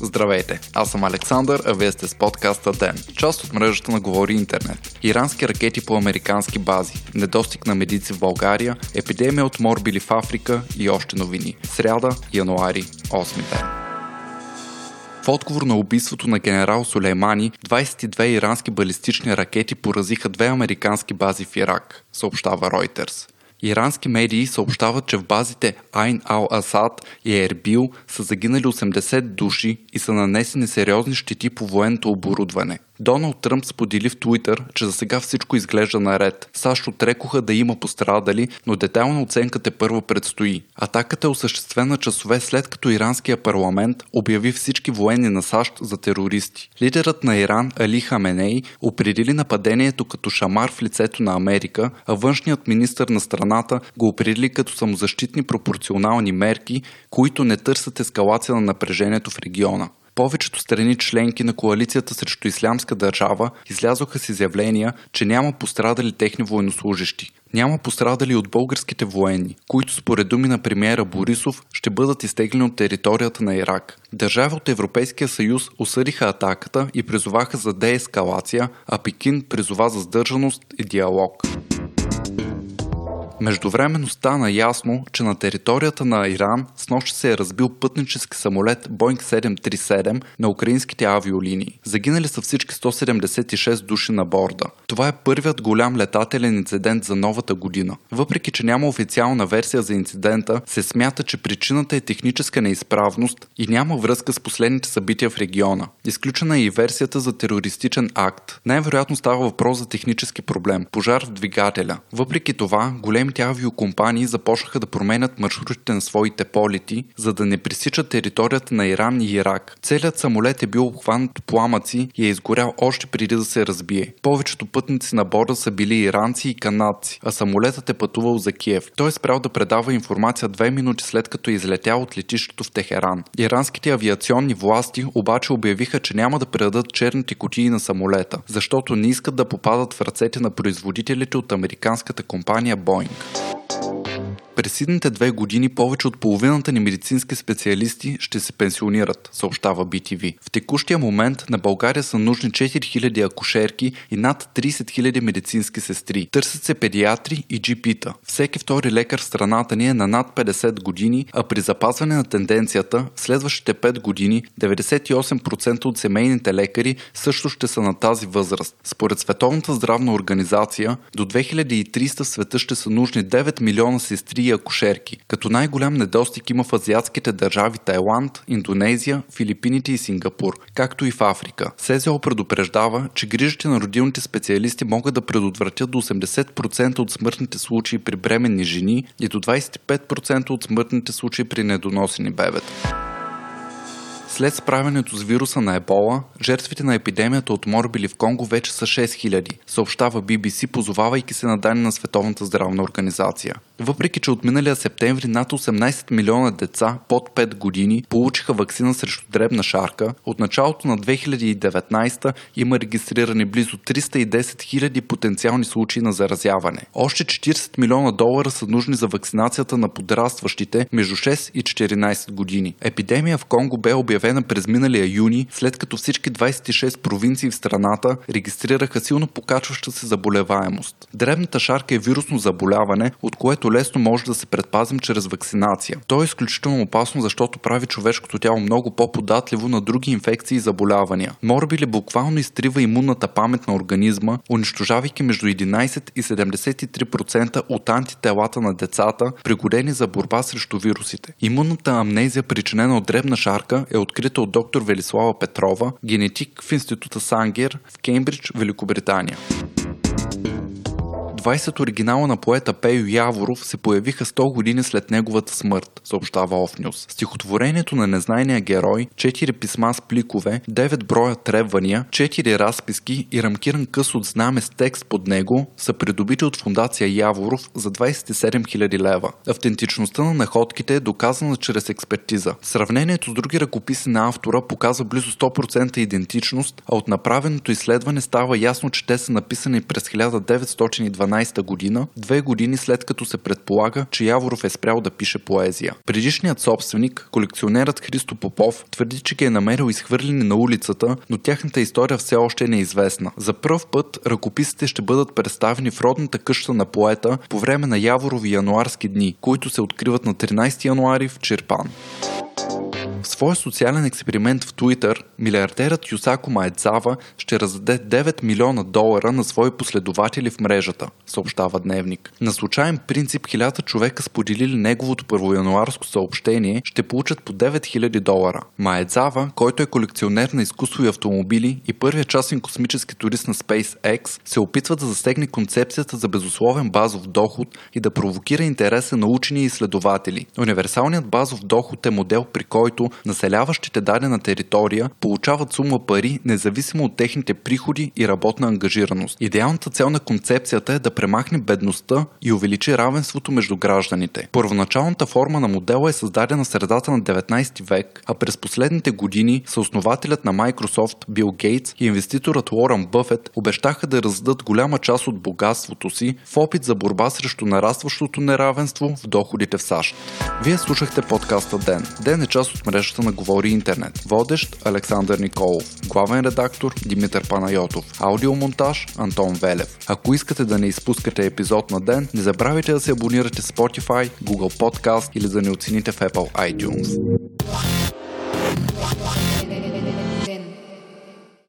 Здравейте, аз съм Александър, а вие сте с подкаста ДЕН, част от мрежата на Говори Интернет. Ирански ракети по американски бази, недостиг на медици в България, епидемия от морбили в Африка и още новини. Сряда, януари, 8 ден. В отговор на убийството на генерал Сулеймани, 22 ирански балистични ракети поразиха две американски бази в Ирак, съобщава Reuters. Ирански медии съобщават, че в базите Айн Ал Асад и Ербил са загинали 80 души и са нанесени сериозни щети по военното оборудване – Доналд Тръмп сподели в Твитър, че за сега всичко изглежда наред. САЩ отрекоха да има пострадали, но детайлна оценка те първо предстои. Атаката е осъществена часове след като иранския парламент обяви всички военни на САЩ за терористи. Лидерът на Иран Али Хаменей определи нападението като шамар в лицето на Америка, а външният министр на страната го определи като самозащитни пропорционални мерки, които не търсят ескалация на напрежението в региона. Повечето страни членки на коалицията срещу ислямска държава излязоха с изявления, че няма пострадали техни военнослужащи. Няма пострадали от българските военни, които според думи на премиера Борисов ще бъдат изтеглени от територията на Ирак. Държави от Европейския съюз осъдиха атаката и призоваха за деескалация, а Пекин призова за сдържаност и диалог. Междувременно стана ясно, че на територията на Иран с нощ се е разбил пътнически самолет Boeing 737 на украинските авиолинии. Загинали са всички 176 души на борда. Това е първият голям летателен инцидент за новата година. Въпреки, че няма официална версия за инцидента, се смята, че причината е техническа неизправност и няма връзка с последните събития в региона. Изключена е и версията за терористичен акт. Най-вероятно става въпрос за технически проблем – пожар в двигателя. Въпреки това, големи големите авиокомпании започнаха да променят маршрутите на своите полети, за да не пресичат територията на Иран и Ирак. Целият самолет е бил обхванат от пламъци и е изгорял още преди да се разбие. Повечето пътници на борда са били иранци и канадци, а самолетът е пътувал за Киев. Той е спрял да предава информация две минути след като е излетял от летището в Техеран. Иранските авиационни власти обаче обявиха, че няма да предадат черните кутии на самолета, защото не искат да попадат в ръцете на производителите от американската компания Boeing. Funk. През идните две години повече от половината ни медицински специалисти ще се пенсионират, съобщава BTV. В текущия момент на България са нужни 4000 акушерки и над 30 000 медицински сестри. Търсят се педиатри и джипита. Всеки втори лекар в страната ни е на над 50 години, а при запазване на тенденцията, следващите 5 години 98% от семейните лекари също ще са на тази възраст. Според Световната здравна организация, до 2300 в света ще са нужни 9 милиона сестри и акушерки, като най-голям недостиг има в азиатските държави Тайланд, Индонезия, Филипините и Сингапур, както и в Африка. СЗО предупреждава, че грижите на родилните специалисти могат да предотвратят до 80% от смъртните случаи при бременни жени и до 25% от смъртните случаи при недоносени бебета. След справянето с вируса на ебола, жертвите на епидемията от морбили в Конго вече са 6000, съобщава BBC, позовавайки се на данни на Световната здравна организация. Въпреки, че от миналия септември над 18 милиона деца под 5 години получиха вакцина срещу дребна шарка, от началото на 2019 има регистрирани близо 310 хиляди потенциални случаи на заразяване. Още 40 милиона долара са нужни за вакцинацията на подрастващите между 6 и 14 години. Епидемия в Конго бе обявена през миналия юни, след като всички 26 провинции в страната регистрираха силно покачваща се заболеваемост. Дребната шарка е вирусно заболяване, от което лесно може да се предпазим чрез вакцинация. То е изключително опасно, защото прави човешкото тяло много по-податливо на други инфекции и заболявания. Морбили буквално изтрива имунната памет на организма, унищожавайки между 11 и 73% от антителата на децата, пригодени за борба срещу вирусите. Имунната амнезия, причинена от дребна шарка, е открита от доктор Велислава Петрова, генетик в института Сангер в Кеймбридж, Великобритания. 20 оригинала на поета Пейо Яворов се появиха 100 години след неговата смърт, съобщава Офнюс. Стихотворението на незнайния герой, 4 писма с пликове, 9 броя требвания, 4 разписки и рамкиран къс от знаме с текст под него са придобити от фундация Яворов за 27 000 лева. Автентичността на находките е доказана чрез експертиза. Сравнението с други ръкописи на автора показва близо 100% идентичност, а от направеното изследване става ясно, че те са написани през 1912 2012 година, две години след като се предполага, че Яворов е спрял да пише поезия. Предишният собственик, колекционерът Христо Попов, твърди, че ги е намерил изхвърлени на улицата, но тяхната история все още е неизвестна. За пръв път ръкописите ще бъдат представени в родната къща на поета по време на Яворови януарски дни, които се откриват на 13 януари в Черпан. В своя социален експеримент в Twitter, милиардерът Юсако Маедзава ще раздаде 9 милиона долара на свои последователи в мрежата, съобщава Дневник. На случайен принцип 1000 човека споделили неговото първоянуарско съобщение ще получат по 9000 долара. Маедзава, който е колекционер на изкуство и автомобили и първият частен космически турист на SpaceX, се опитва да засегне концепцията за безусловен базов доход и да провокира интереса на учени и изследователи. Универсалният базов доход е модел, при който населяващите дадена територия получават сума пари, независимо от техните приходи и работна ангажираност. Идеалната цел на концепцията е да премахне бедността и увеличи равенството между гражданите. Първоначалната форма на модела е създадена средата на 19 век, а през последните години съоснователят на Microsoft Бил Гейтс и инвеститорът Уорън Бъфет обещаха да раздадат голяма част от богатството си в опит за борба срещу нарастващото неравенство в доходите в САЩ. Вие слушахте подкаста Ден. Ден е част от мрежата на Говори Интернет. Водещ Александър Николов. Главен редактор Димитър Панайотов. Аудиомонтаж Антон Велев. Ако искате да не изпускате епизод на ден, не забравяйте да се абонирате в Spotify, Google Podcast или да ни оцените в Apple iTunes.